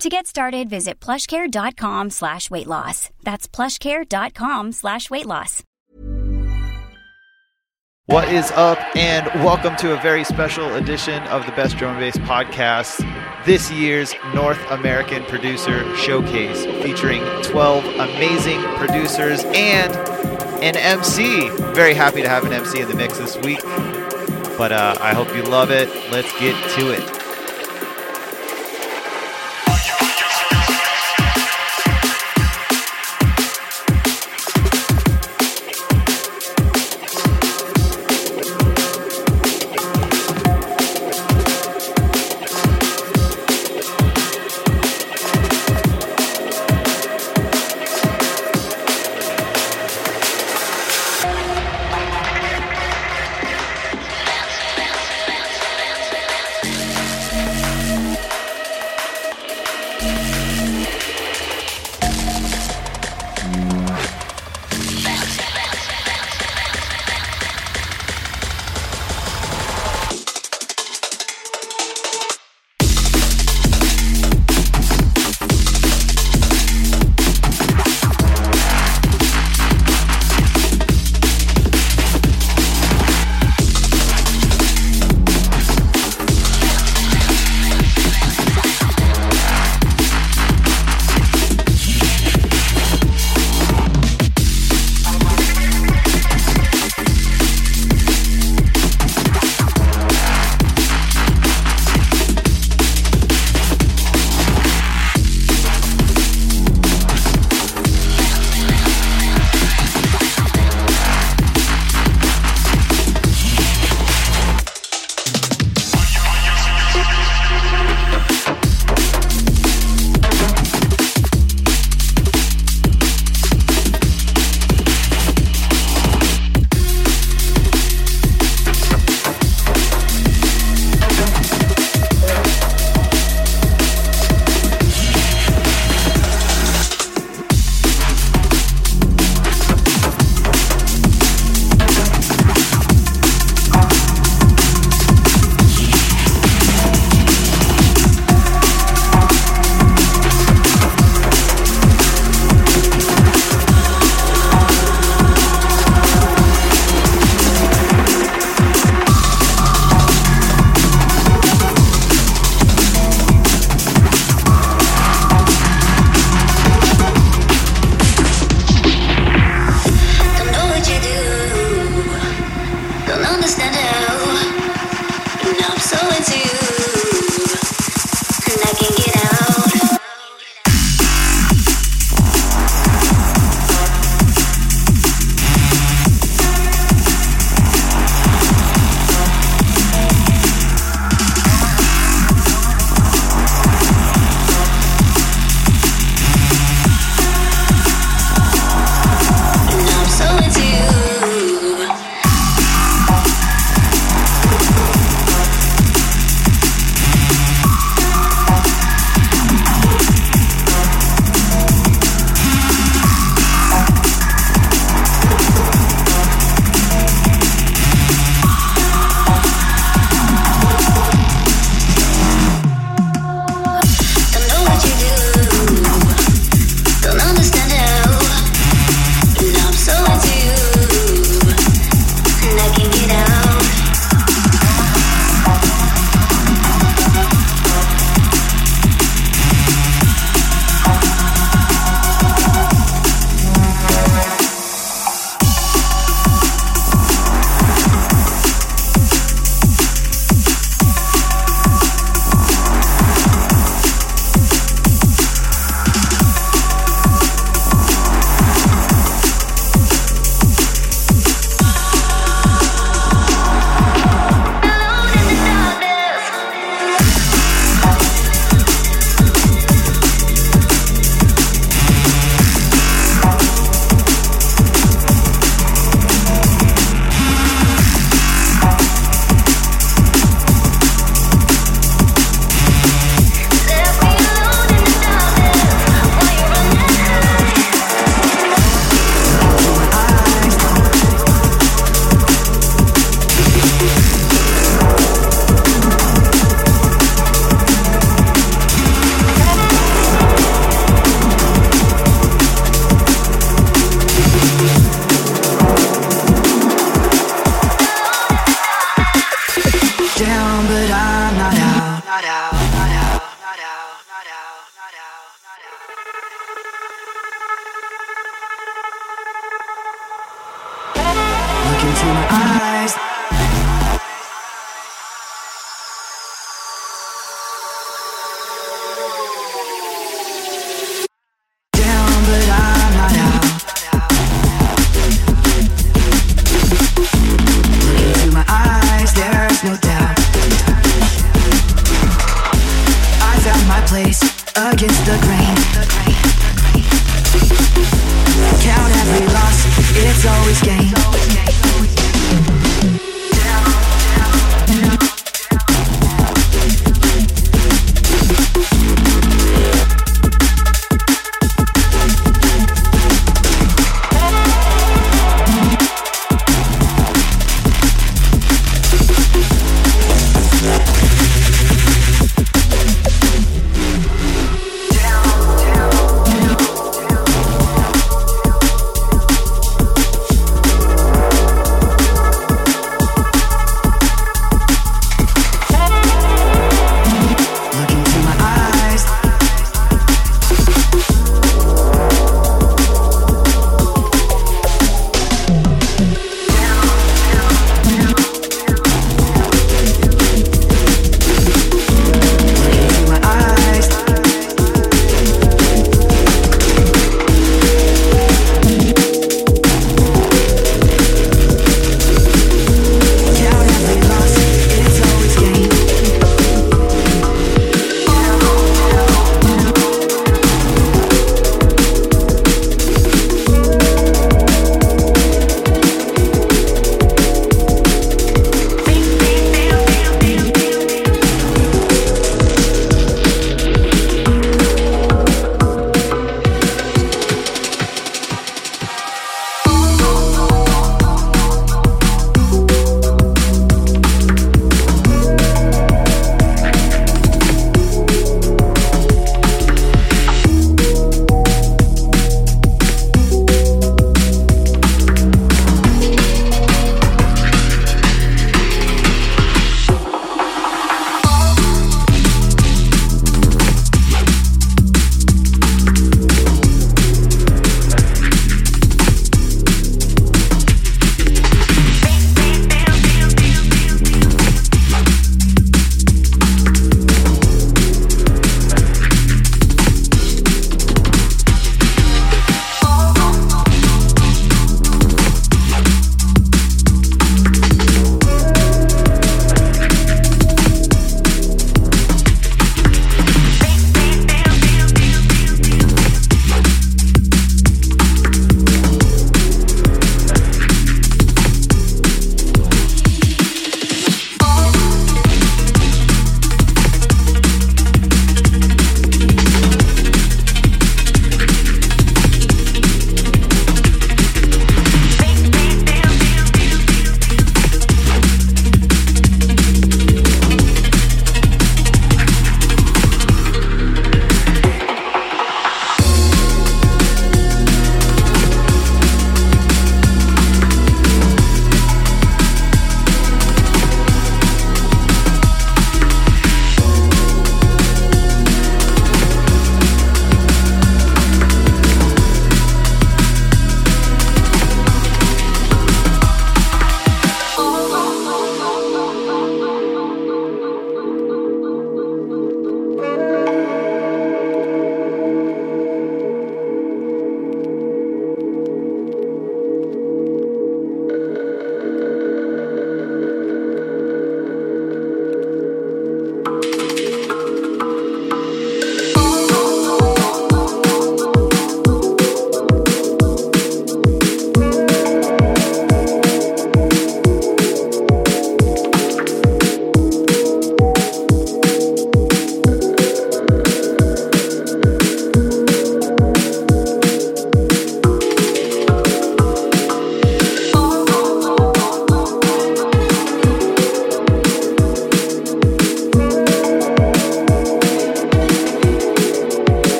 To get started, visit plushcare.com slash weight loss. That's plushcare.com slash weight loss. What is up, and welcome to a very special edition of the Best and Bass podcast, this year's North American Producer Showcase, featuring 12 amazing producers and an MC. Very happy to have an MC in the mix this week, but uh, I hope you love it. Let's get to it.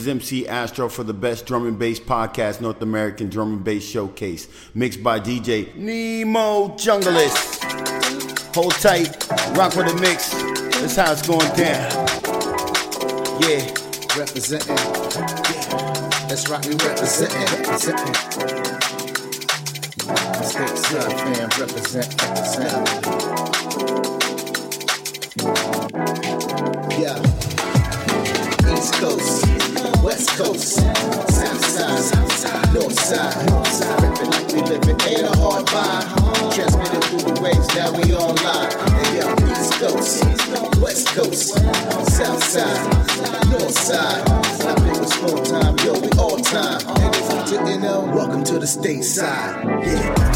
is MC Astro for the best drum and bass podcast, North American Drum and Bass Showcase, mixed by DJ Nemo Junglist. Hold tight, rock with the mix. That's how it's going down. Yeah, representing. Yeah. That's right, we representing. representing. State fam, represent, represent. coast, south side, north side. Ripping like we hard through the waves, now we all live. East Coast, West Coast, South side, North side. Time, yo, we all time. Welcome to the. Yeah.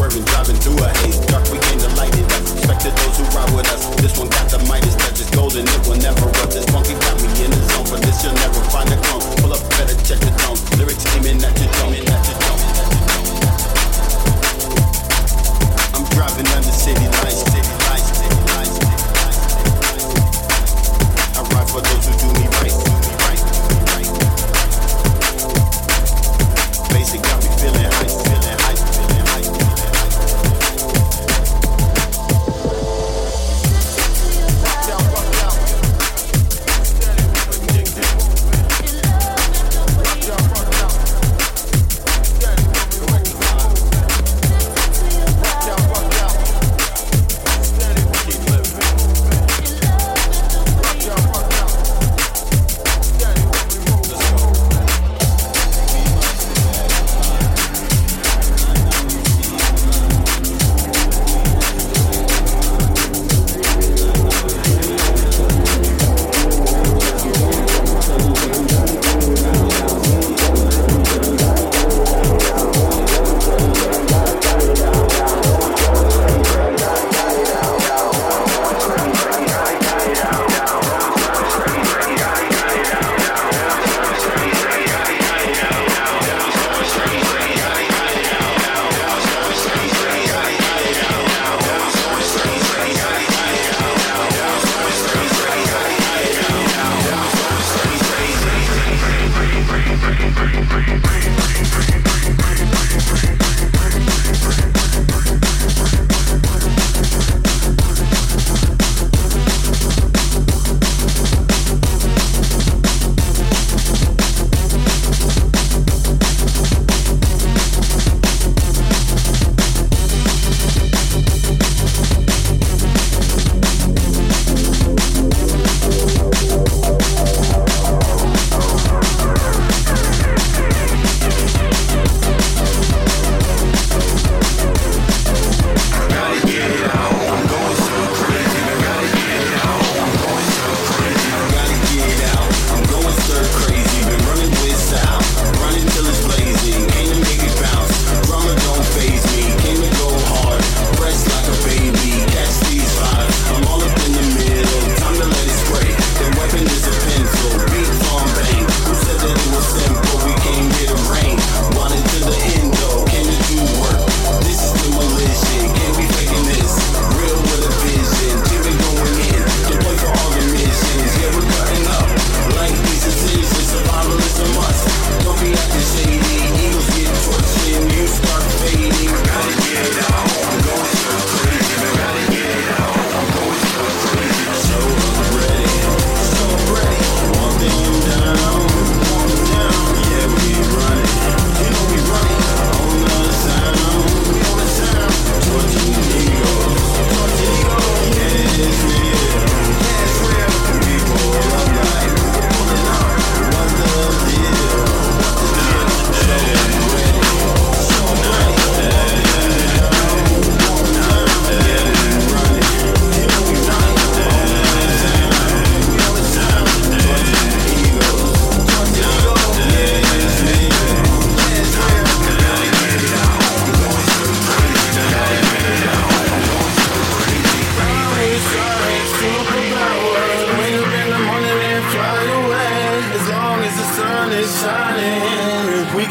swerving, driving.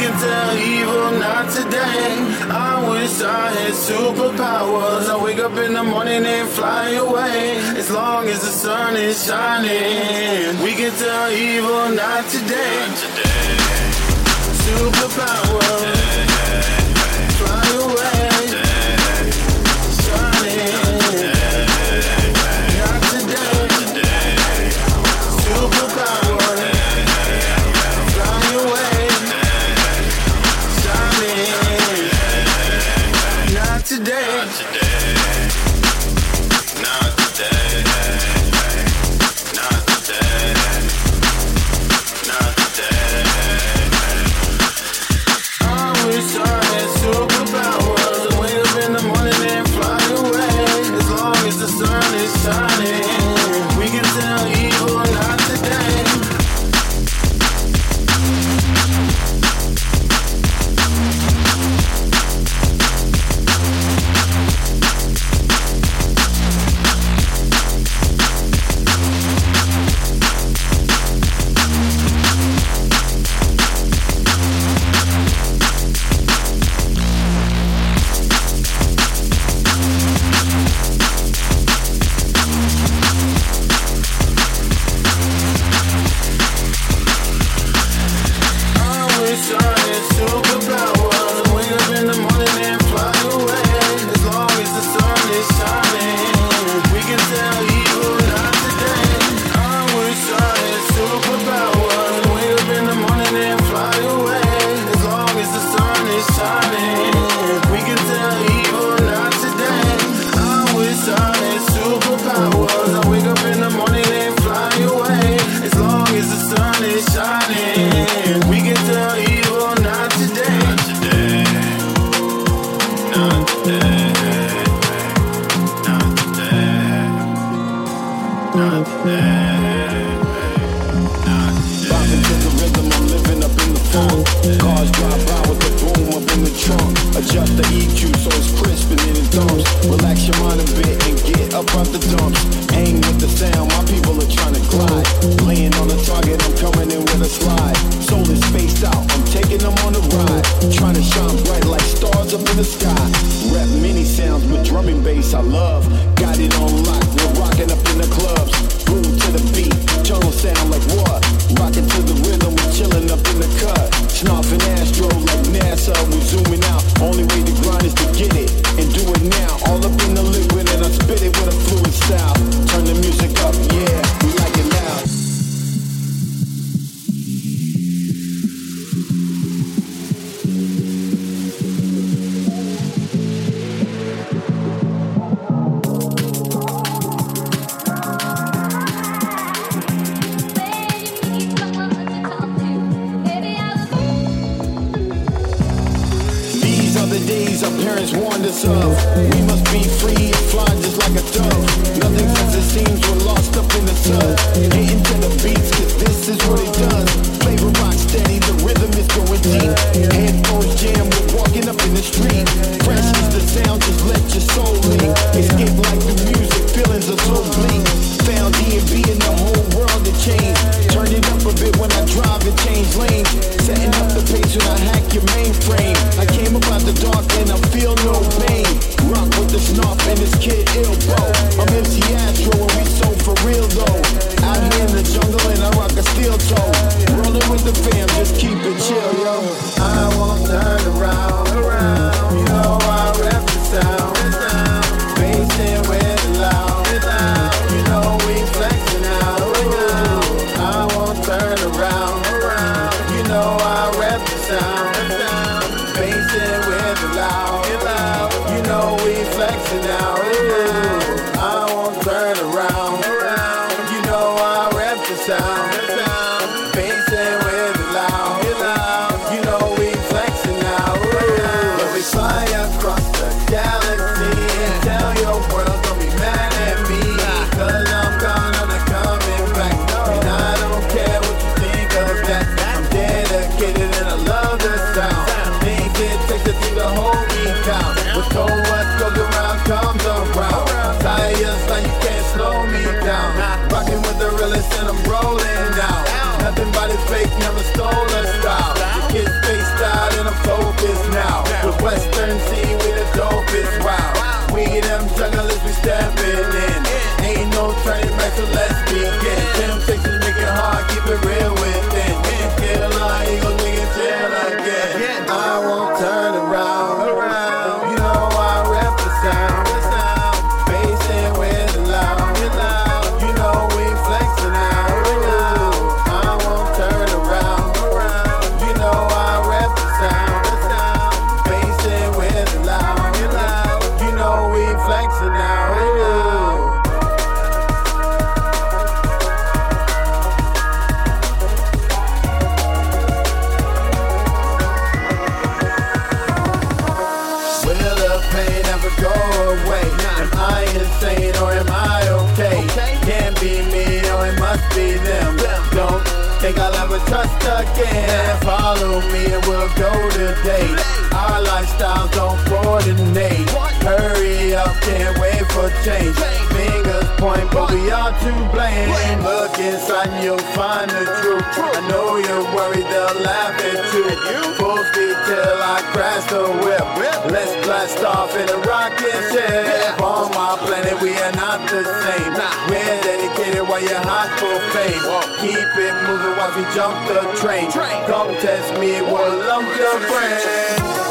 can tell evil, not today. I wish I had superpowers. I wake up in the morning and fly away. As long as the sun is shining, we can tell evil, not today. Not today. Superpowers. Hot for fame. Keep it moving while we jump the train. Come test me, we'll lump your brain.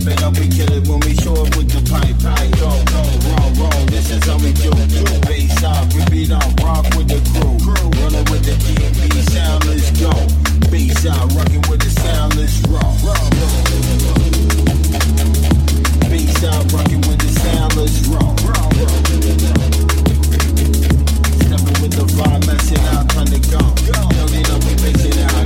step up, we kill it when we show up with the pipe, pipe. go, go, wrong, wrong, this is how we do. do. Bass up, we beat on rock with the crew. Running with the DB sound, let's go. Bass out, rocking with the sound, let's rock. Bass out, rocking with the sound, let's rock. Steppin' with the vibe, messing out, time to go. Yo, they know we facing out.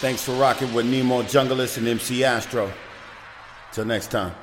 Thanks for rocking with Nemo Jungleist and MC Astro. Till next time.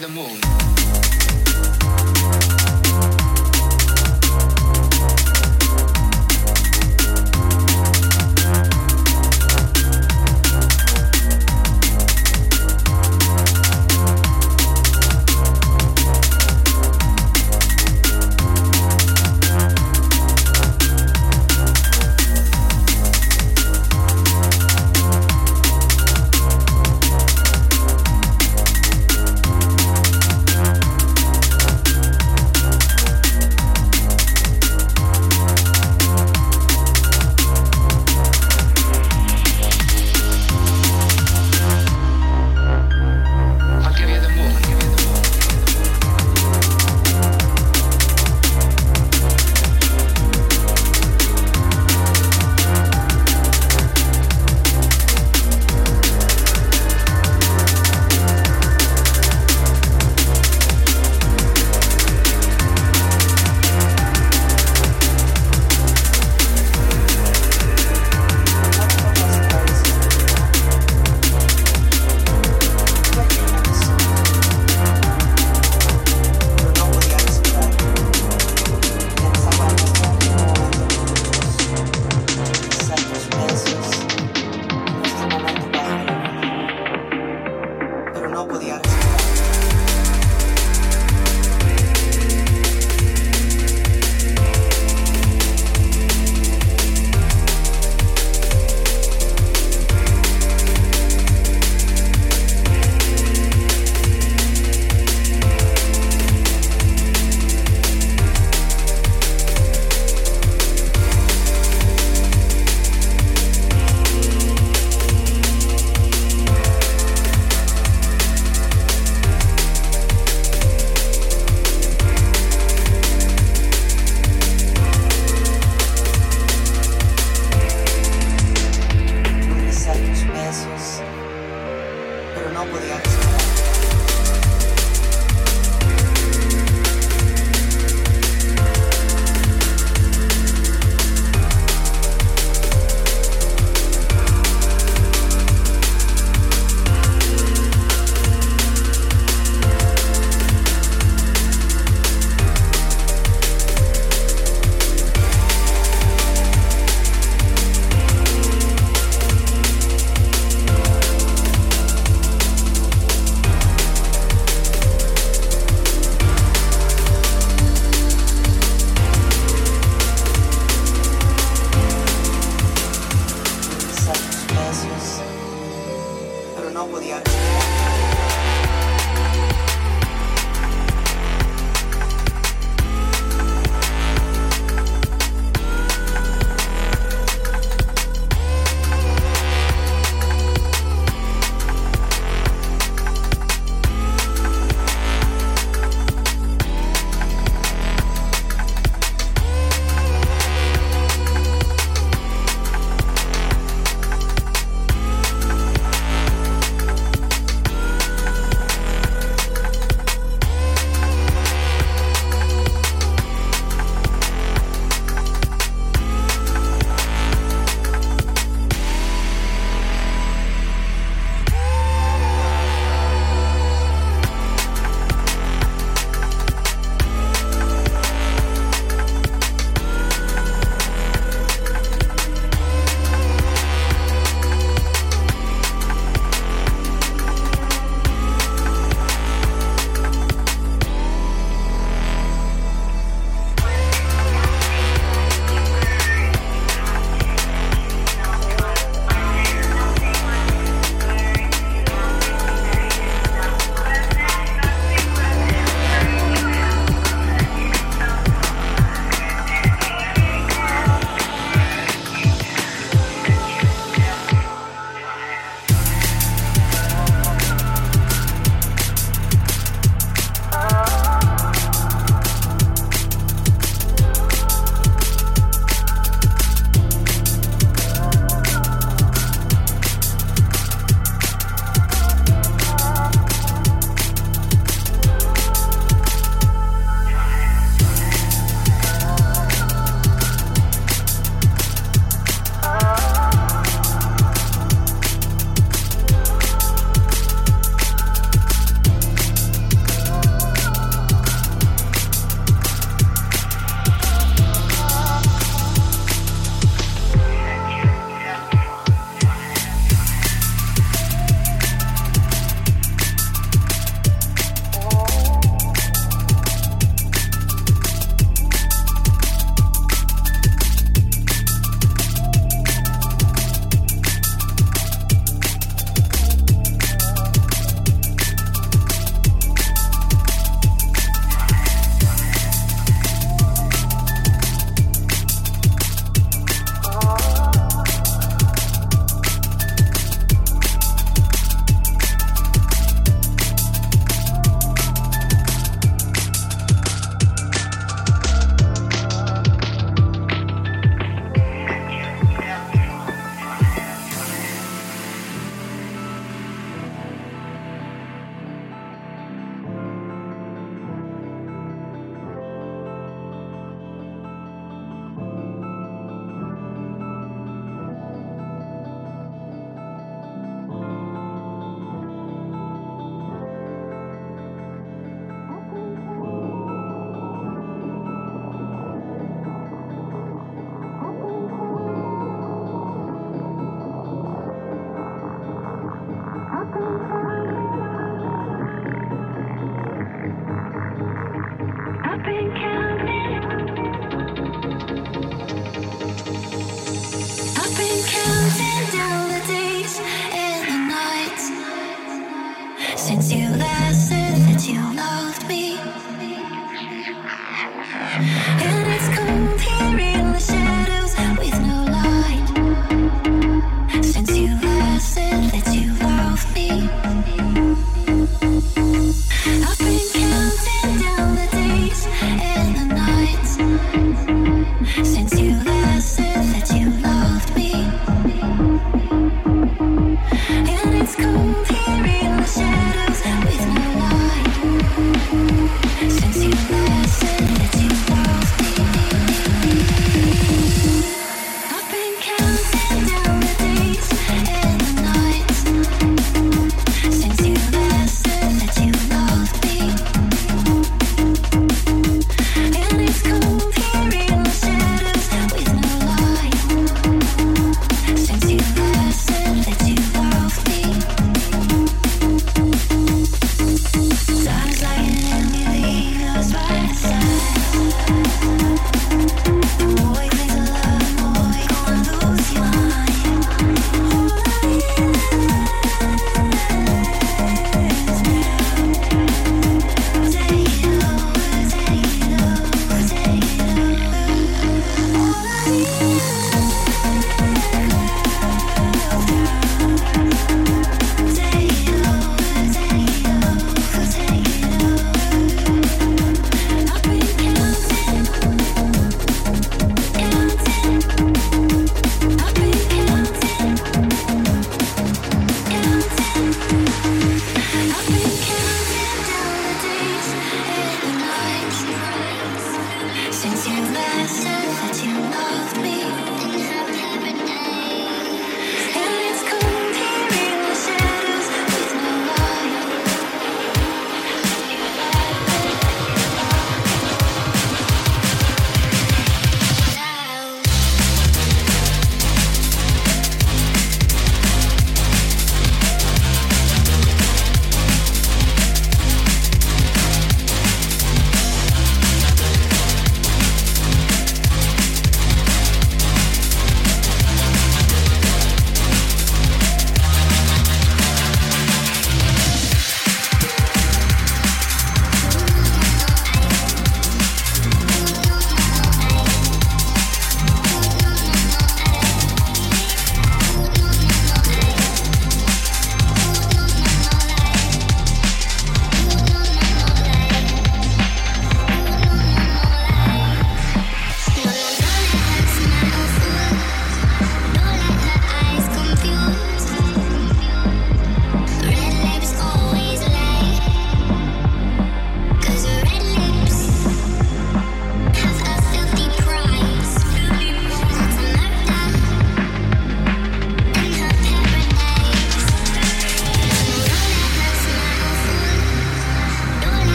You the moon.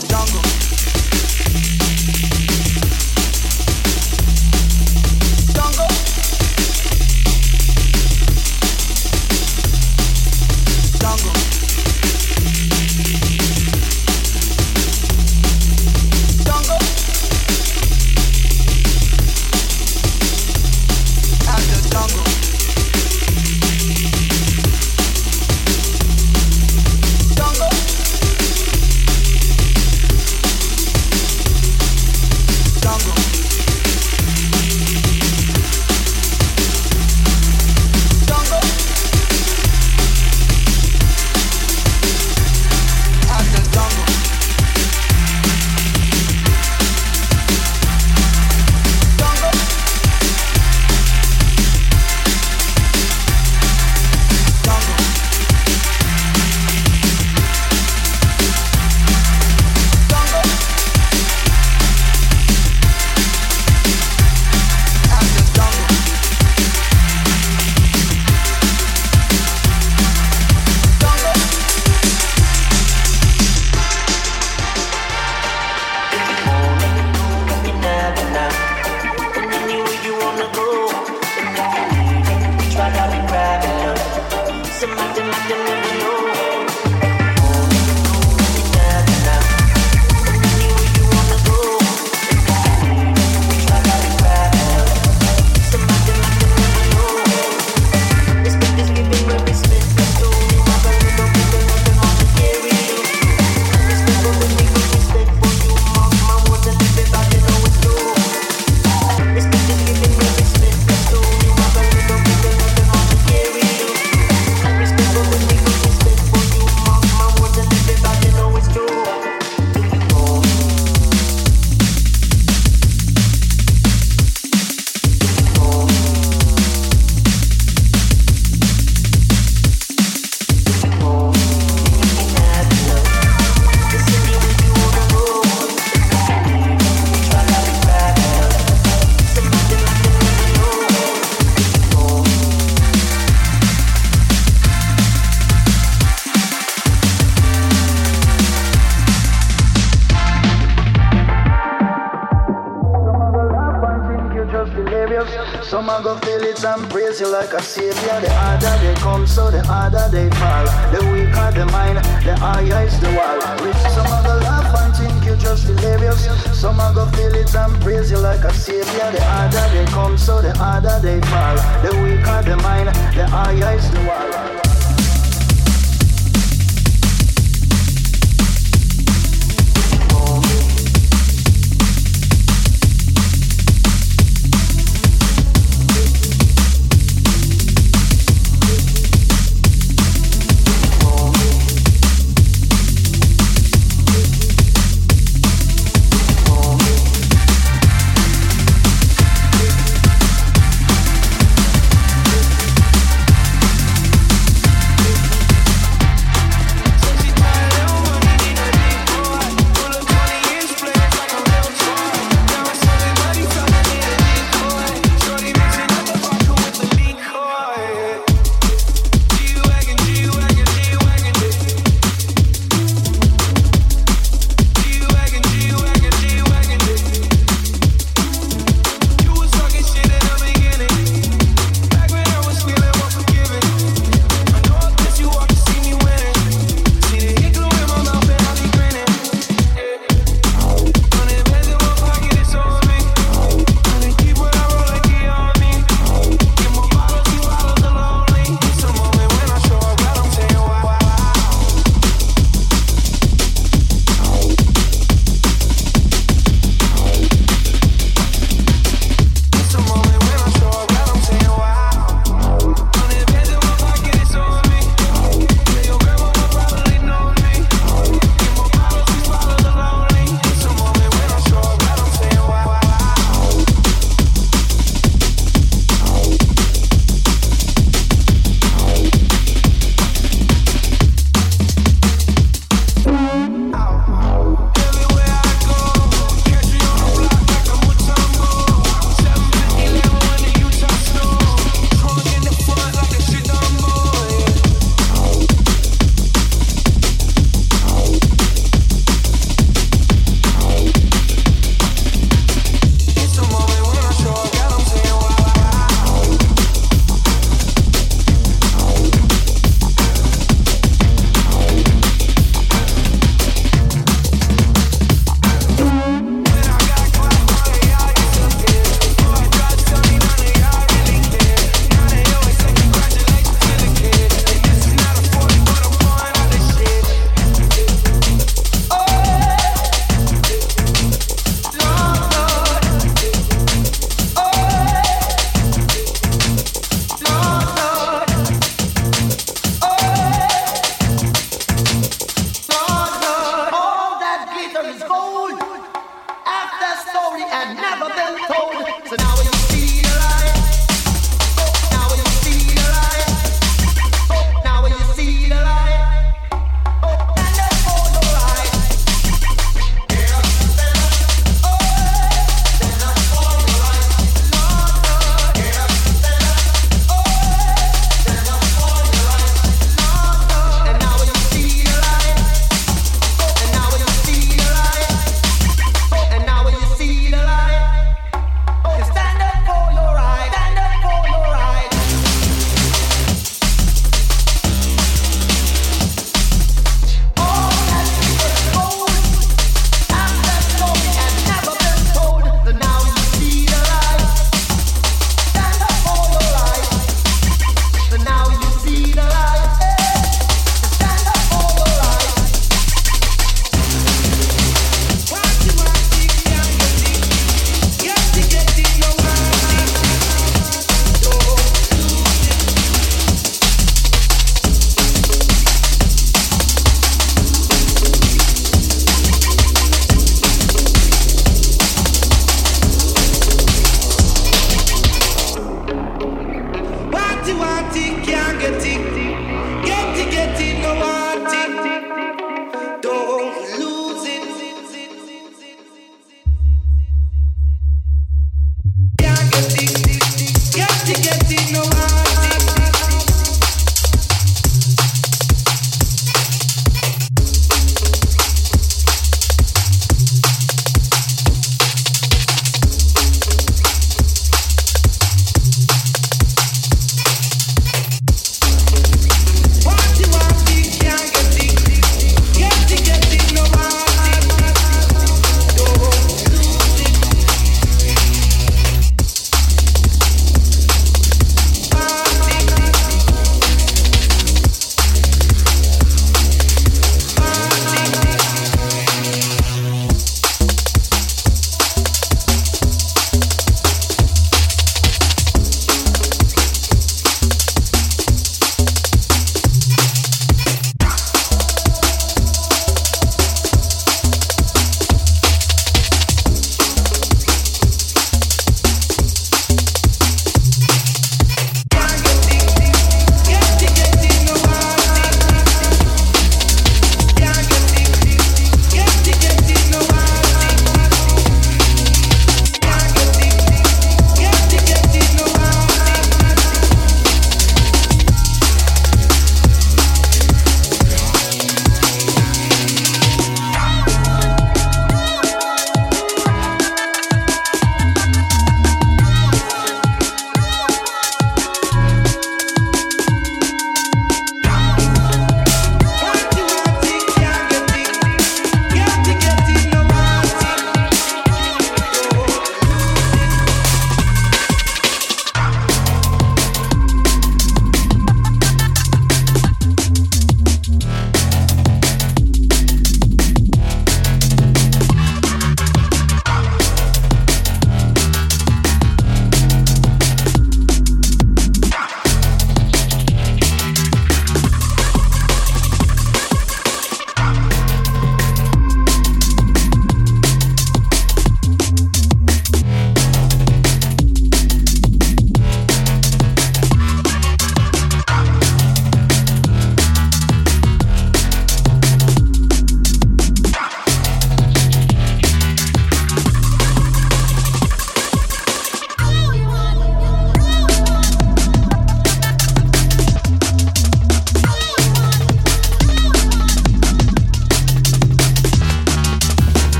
The jungle.